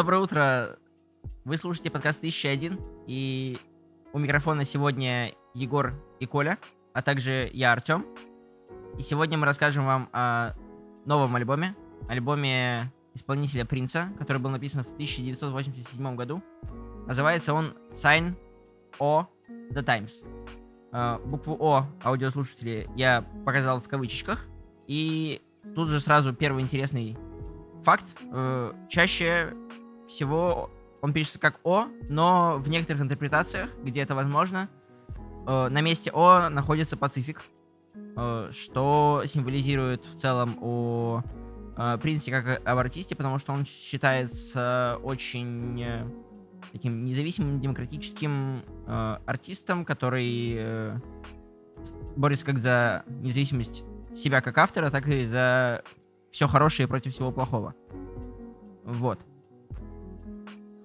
доброе утро. Вы слушаете подкаст 1001, и у микрофона сегодня Егор и Коля, а также я, Артем. И сегодня мы расскажем вам о новом альбоме, альбоме исполнителя Принца, который был написан в 1987 году. Называется он Sign O The Times. Э, букву О аудиослушатели я показал в кавычечках. И тут же сразу первый интересный факт. Э, чаще всего он пишется как О, но в некоторых интерпретациях, где это возможно, э, на месте О находится Пацифик, э, что символизирует в целом о э, Принце как об артисте, потому что он считается очень э, таким независимым демократическим э, артистом, который э, борется как за независимость себя как автора, так и за все хорошее против всего плохого. Вот.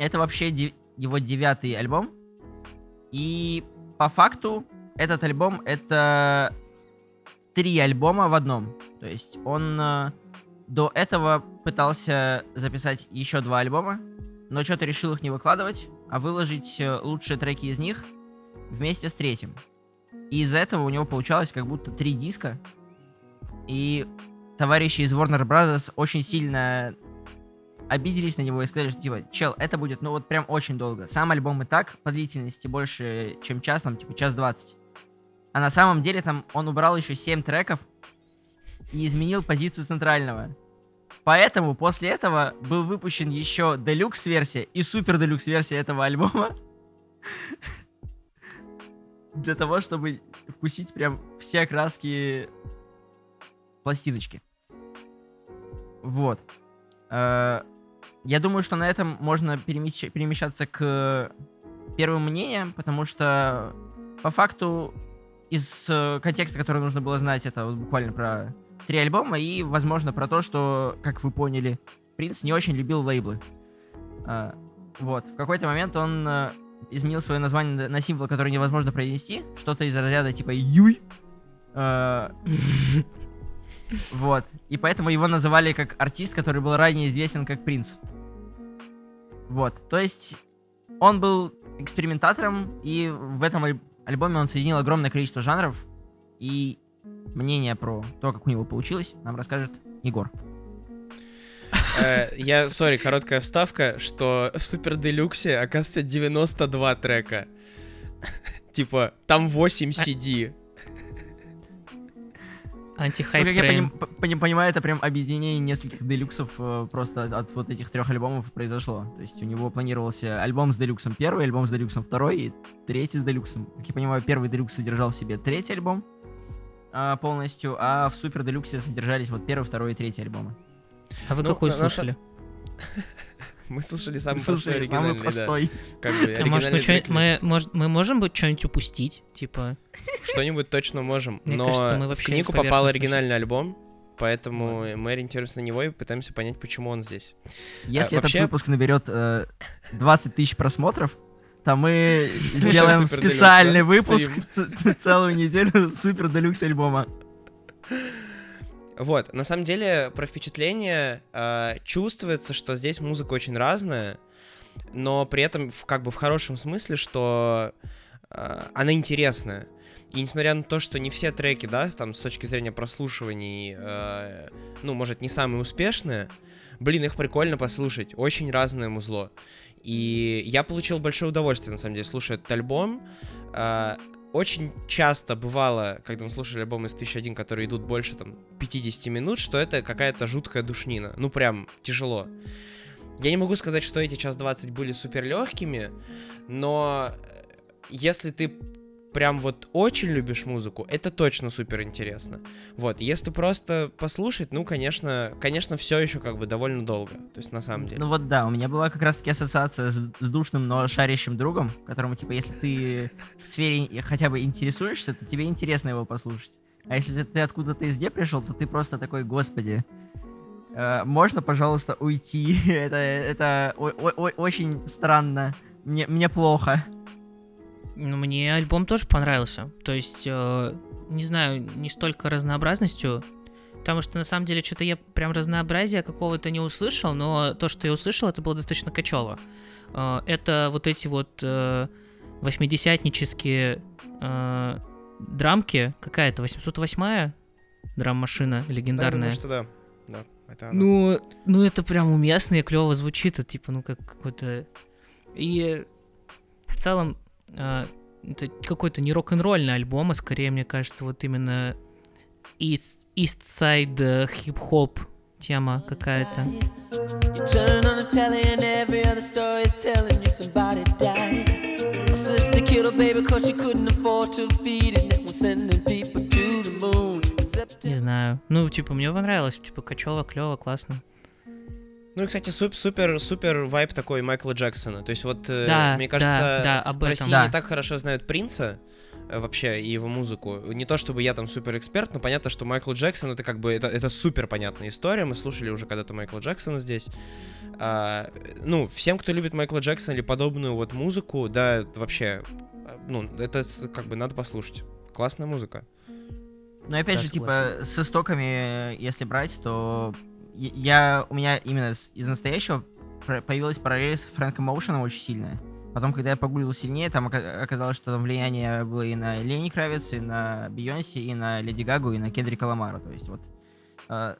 Это вообще дев- его девятый альбом. И по факту этот альбом это три альбома в одном. То есть он э, до этого пытался записать еще два альбома, но что-то решил их не выкладывать, а выложить э, лучшие треки из них вместе с третьим. И из-за этого у него получалось как будто три диска. И товарищи из Warner Brothers очень сильно обиделись на него и сказали, что типа, чел, это будет, ну вот прям очень долго. Сам альбом и так по длительности больше, чем час, там типа час двадцать. А на самом деле там он убрал еще 7 треков и изменил позицию центрального. Поэтому после этого был выпущен еще делюкс версия и супер делюкс версия этого альбома. Для того, чтобы вкусить прям все краски пластиночки. Вот. Э, Я думаю, что на этом можно перемещ- перемещаться к первым мнениям, потому что по факту из э, контекста, который нужно было знать, это вот буквально про три альбома и, возможно, про то, что, как вы поняли, Принц не очень любил лейблы. А, вот. В какой-то момент он э, изменил свое название на- символ, который невозможно произнести. Что-то из разряда типа Юй. А, Вот. И поэтому его называли как артист, который был ранее известен как Принц. Вот. То есть он был экспериментатором, и в этом аль- альбоме он соединил огромное количество жанров. И мнение про то, как у него получилось, нам расскажет Егор. Э, Я, сори, короткая вставка, что в Супер Делюксе, оказывается, 92 трека. Типа, там 8 CD. Ну, Антихайп как я поним- понимаю, это прям объединение нескольких делюксов э, просто от вот этих трех альбомов произошло. То есть у него планировался альбом с делюксом первый, альбом с делюксом второй и третий с делюксом. Как я понимаю, первый делюкс содержал в себе третий альбом а, полностью, а в супер делюксе содержались вот первый, второй и третий альбомы. А вы Ну, какой слушали? Мы слушали самый Слушай, простой самый да. простой. Как бы, А может, мы, мы, может, мы можем быть что-нибудь упустить? Типа, Что-нибудь точно можем. Мне Но кажется, мы в книгу попал оригинальный альбом, поэтому мы ориентируемся на него и пытаемся понять, почему он здесь. Если А, этот вообще- выпуск наберет э, 20 тысяч просмотров, то мы сделаем специальный выпуск целую неделю супер делюкс альбома. Вот, на самом деле, про впечатление э, чувствуется, что здесь музыка очень разная, но при этом в, как бы в хорошем смысле, что э, она интересная. И несмотря на то, что не все треки, да, там, с точки зрения прослушиваний, э, ну, может, не самые успешные, блин, их прикольно послушать. Очень разное музло. И я получил большое удовольствие, на самом деле, слушая этот альбом. Э, очень часто бывало, когда мы слушали альбомы из 1001, которые идут больше там 50 минут, что это какая-то жуткая душнина. Ну прям тяжело. Я не могу сказать, что эти час 20 были супер легкими, но э, если ты прям вот очень любишь музыку, это точно супер интересно. Вот, если просто послушать, ну, конечно, конечно, все еще как бы довольно долго. То есть на самом деле. Ну вот да, у меня была как раз таки ассоциация с, душным, но шарящим другом, которому, типа, если ты в сфере хотя бы интересуешься, то тебе интересно его послушать. А если ты, откуда-то извне пришел, то ты просто такой, господи, э, можно, пожалуйста, уйти? это это очень странно. Мне, мне плохо. Ну, мне альбом тоже понравился. То есть, э, не знаю, не столько разнообразностью, Потому что на самом деле что-то я прям разнообразия какого-то не услышал, но то, что я услышал, это было достаточно качево. Э, Это вот эти вот э, восьмидесятнические э, драмки. Какая-то 808-я драм-машина Да, легендарная. думаю, что да. Да, это она. Ну, ну это прям уместно и клево звучит, это типа, ну как какой-то... И в целом это какой-то не рок-н-ролльный альбом, а скорее, мне кажется, вот именно East, East Side э, хип-хоп тема какая-то. Не знаю. Ну, типа, мне понравилось. Типа, качево, клево, классно. Ну и, кстати, суп- супер, супер вайп такой Майкла Джексона. То есть вот, э, Да, мне кажется, да, да, об в этом. России Да. не так хорошо знают Принца э, вообще и его музыку. Не то чтобы я там супер эксперт, но понятно, что Майкл Джексон это как бы это, это супер понятная история. Мы слушали уже когда-то Майкла Джексона здесь. А, ну, всем, кто любит Майкла Джексона или подобную вот музыку, да, вообще, ну, это как бы надо послушать. Классная музыка. Но опять Да, же, согласен. типа, с истоками, э, если брать, то я- у меня именно из настоящего появилась параллель с Фрэнком Оушеном очень сильная. Потом, когда я погуглил сильнее, там ока- оказалось, что там влияние было и на Лени Кравец, и на Бейонсе, и на Леди Гагу, и на Кендрика Ламара. То есть вот э,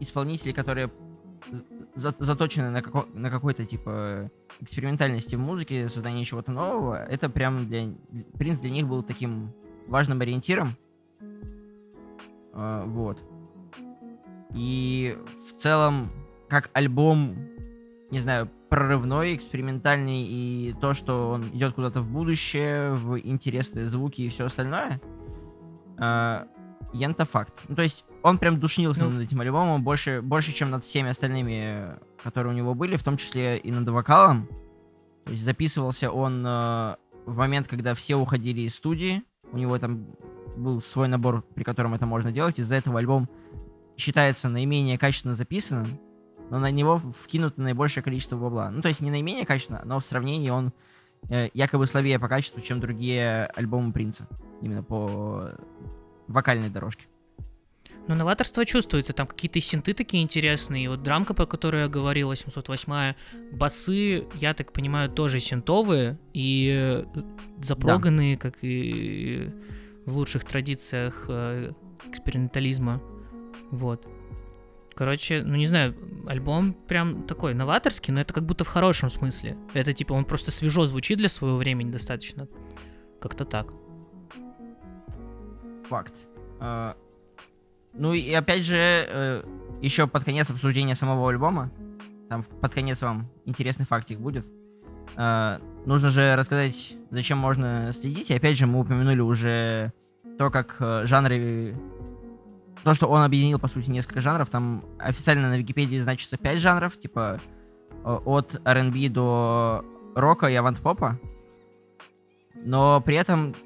исполнители, которые за- заточены на, на какой-то типа экспериментальности в музыке, создании чего-то нового, это прям для... Принц для них был таким важным ориентиром. А, вот. И в целом, как альбом, не знаю, прорывной, экспериментальный, и то, что он идет куда-то в будущее, в интересные звуки и все остальное, а, Янта факт. Ну, то есть он прям душнился Ну. над этим альбомом больше, больше, чем над всеми остальными, которые у него были, в том числе и над вокалом. То есть записывался он э, в момент, когда все уходили из студии. У него там был свой набор, при котором это можно делать. Из-за этого альбом считается наименее качественно записанным, но на него вкинуто наибольшее количество бабла. Ну, то есть не наименее качественно, но в сравнении он э, якобы слабее по качеству, чем другие альбомы Принца. Именно по вокальной дорожке. Но новаторство чувствуется, там какие-то синты такие интересные, и вот драмка, про которую я говорил, 808 басы, я так понимаю, тоже синтовые и запроганные, как и в лучших традициях э, экспериментализма. Вот. Короче, ну не знаю, альбом прям такой новаторский, но это как будто в хорошем смысле. Это типа он просто свежо звучит для своего времени достаточно. Как-то так. Факт. А, Ну и опять же, еще под конец обсуждения самого альбома, там под конец вам интересный фактик будет. А, Нужно же рассказать, зачем можно следить. И опять же, мы упомянули уже то, как э, жанры... То, что он объединил, по сути, несколько жанров. Там официально на Википедии значится 5 жанров, типа э, от R&B до рока и авант-попа. Но при этом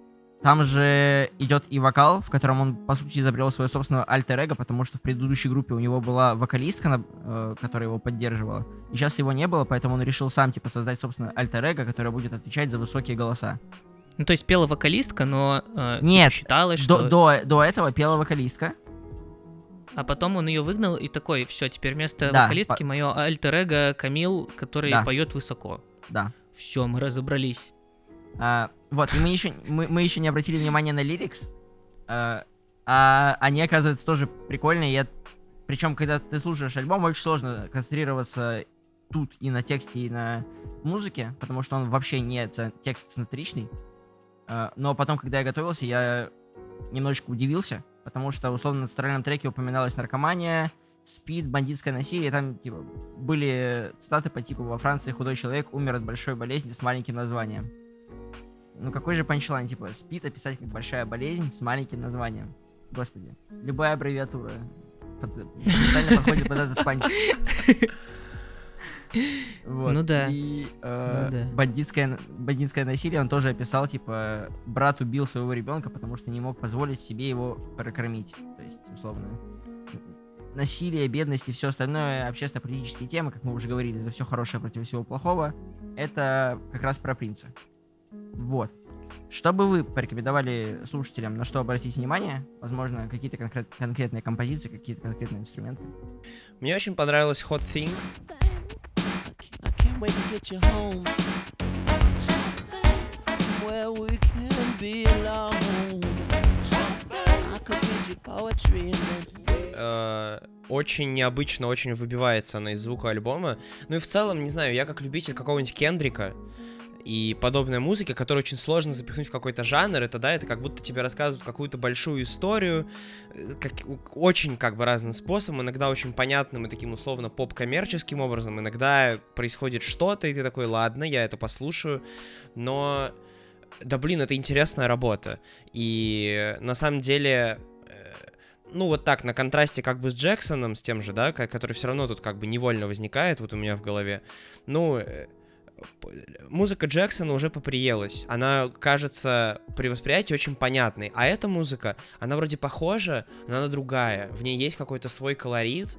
там же идет и вокал, в котором он, по сути, изобрел свое собственное альтер-эго, потому что в предыдущей группе у него была вокалистка, э, которая его поддерживала. И сейчас его не было, поэтому он решил сам, типа, создать собственное альтер-эго, которое будет отвечать за высокие голоса. Ну, то есть пела вокалистка, но э, типа, Нет, считалось, До, что... до, до этого пела вокалистка. А потом он ее выгнал и такой, все, теперь вместо Да, вокалистки мое альтер Камил, который Да. поет высоко. Да. Все, мы разобрались. А, вот, и мы еще, мы, мы еще не обратили внимания на лирикс. А, а они, оказывается, тоже прикольные. Я... Причем, когда ты слушаешь альбом, очень сложно концентрироваться тут и на тексте, и на музыке, потому что он вообще не ц- текст-центричный. А, но потом, когда я готовился, я немножечко удивился, потому что, условно, на центральном треке упоминалась наркомания, спид, бандитское насилие, там, типа, были цитаты по типу «Во Франции худой человек умер от большой болезни с маленьким названием». Ну какой же панчлайн, типа, спит описать как большая болезнь с маленьким названием. Господи, любая аббревиатура под- потенциально подходит под этот панч. Вот. Ну да. И э, Ну да. бандитское, бандитское насилие он тоже описал, типа, брат убил своего ребенка, потому что не мог позволить себе его прокормить. То есть, условно, насилие, бедность и все остальное, общественно-политические темы, как мы уже говорили, за все хорошее против всего плохого, это как раз про принца. Вот. Что бы вы порекомендовали слушателям, на что обратить внимание? Возможно, какие-то конкрет- конкретные композиции, какие-то конкретные инструменты. Мне очень понравилась Hot Thing. Wait to get you home. Where we can be alone. I could read you poetry and then Э, очень необычно, очень выбивается она из звука альбома. Ну и в целом, не знаю, я как любитель какого-нибудь Кендрика и подобной музыки, которую очень сложно запихнуть в какой-то жанр, это да, это как будто тебе рассказывают какую-то большую историю, э, как, очень как бы разным способом, иногда очень понятным и таким условно поп-коммерческим образом, иногда происходит что-то, и ты такой, ладно, я это послушаю, но да блин, это интересная работа. И на самом деле, э, ну вот так, на контрасте как бы с Джексоном, с тем же, да, ко- который все равно тут как бы невольно возникает вот у меня в голове, ну, э, музыка Джексона уже поприелась. Она кажется при восприятии очень понятной. А эта музыка, она вроде похожа, но она другая. В ней есть какой-то свой колорит.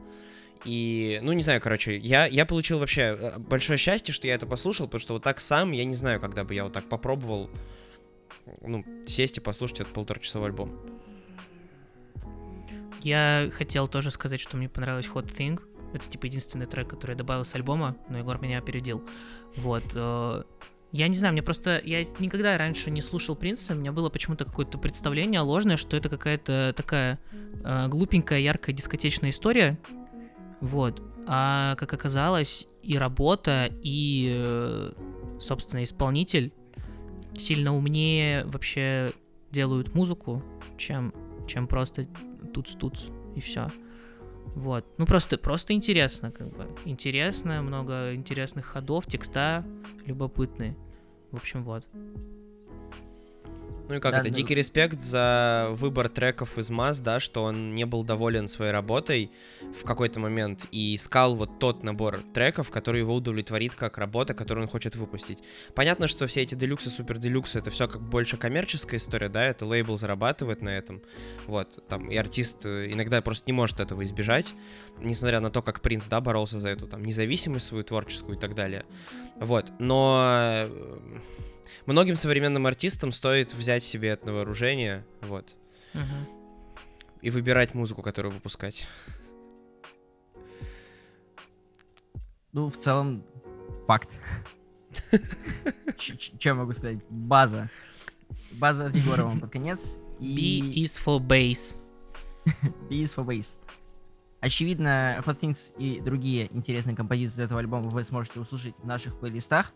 И, ну, не знаю, короче, я, я получил вообще э, большое счастье, что я это послушал, потому что вот так сам, я не знаю, когда бы я вот так попробовал, ну, сесть и послушать этот полуторачасовой альбом. Я хотел тоже сказать, что мне понравилась Hot Thing. Это типа единственный трек, который я добавил с альбома, но Егор меня опередил. Вот. э, Я не знаю, мне просто... Я никогда раньше не слушал Принца, у меня было почему-то какое-то представление ложное, что это какая-то такая э, глупенькая, яркая дискотечная история. Вот. А как оказалось, и работа, и, э, собственно, исполнитель сильно умнее вообще делают музыку, чем, чем просто туц-туц и все. Вот. Ну просто, просто интересно, как бы. Интересно, много интересных ходов, текста любопытные. В общем, вот. Ну и как Да, это, ну- дикий респект за выбор треков из МАЗ, да, что он не был доволен своей работой в какой-то момент и искал вот тот набор треков, который его удовлетворит как работа, которую он хочет выпустить. Понятно, что все эти делюксы, супер делюксы, это все как больше коммерческая история, да, это лейбл зарабатывает на этом, вот, там, и артист э, иногда просто не может этого избежать, несмотря на то, как Принц, да, боролся за эту, там, независимость свою творческую и так далее, вот, но э, многим современным артистам стоит взять себе это на вооружение, вот, Мгм. и выбирать музыку, которую выпускать. Ну, в целом, факт. Ч- ч- Че я могу сказать? База. База от Егора вам под конец. B is for bass. B is for bass. Очевидно, Hot Things и другие интересные композиции из этого альбома вы сможете услышать в наших плейлистах,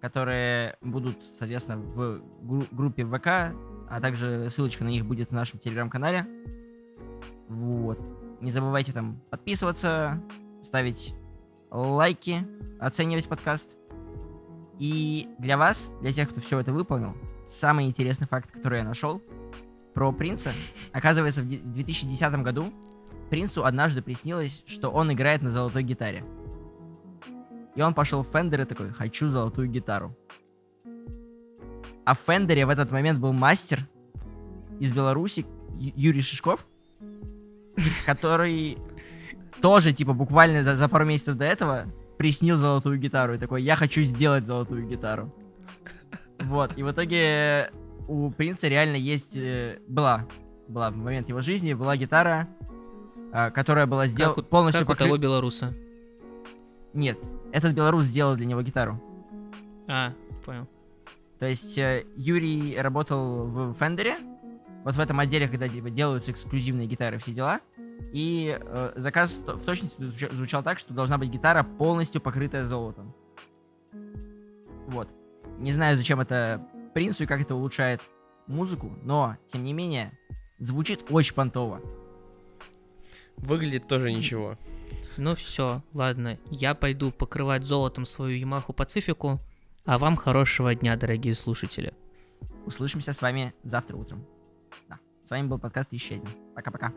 которые будут, соответственно, в гру- группе ВК, а также ссылочка на них будет в нашем телеграм-канале. Вот. Не забывайте там подписываться, ставить лайки, оценивать подкаст. И для вас, для тех, кто все это выполнил, самый интересный факт, который я нашел про принца. Оказывается, в де- в 2010 году принцу однажды приснилось, что он играет на золотой гитаре. И он пошел в Фендер и такой, хочу золотую гитару. А в Фендере в этот момент был мастер из Беларуси, Юрий Шишков, который тоже, типа, буквально за, за пару месяцев до этого приснил золотую гитару и такой, я хочу сделать золотую гитару. Вот, и в итоге у принца реально есть, э, была, была в момент его жизни, была гитара, а, которая была сделана у, полностью как у покры- того белоруса. Нет, этот белорус сделал для него гитару. А, понял. То есть э, Юрий работал в Фендере, вот в этом отделе, когда типа, делаются эксклюзивные гитары, все дела. И э, заказ в точности звуча- звучал так, что должна быть гитара полностью покрытая золотом. Вот. Не знаю, зачем это принцу и как это улучшает музыку, но, тем не менее, звучит очень понтово. Выглядит тоже ничего. Ну все, ладно. Я пойду покрывать золотом свою Ямаху Пацифику. А вам хорошего дня, дорогие слушатели. Услышимся с вами завтра утром. Да. С вами был подкаст еще один. Пока-пока.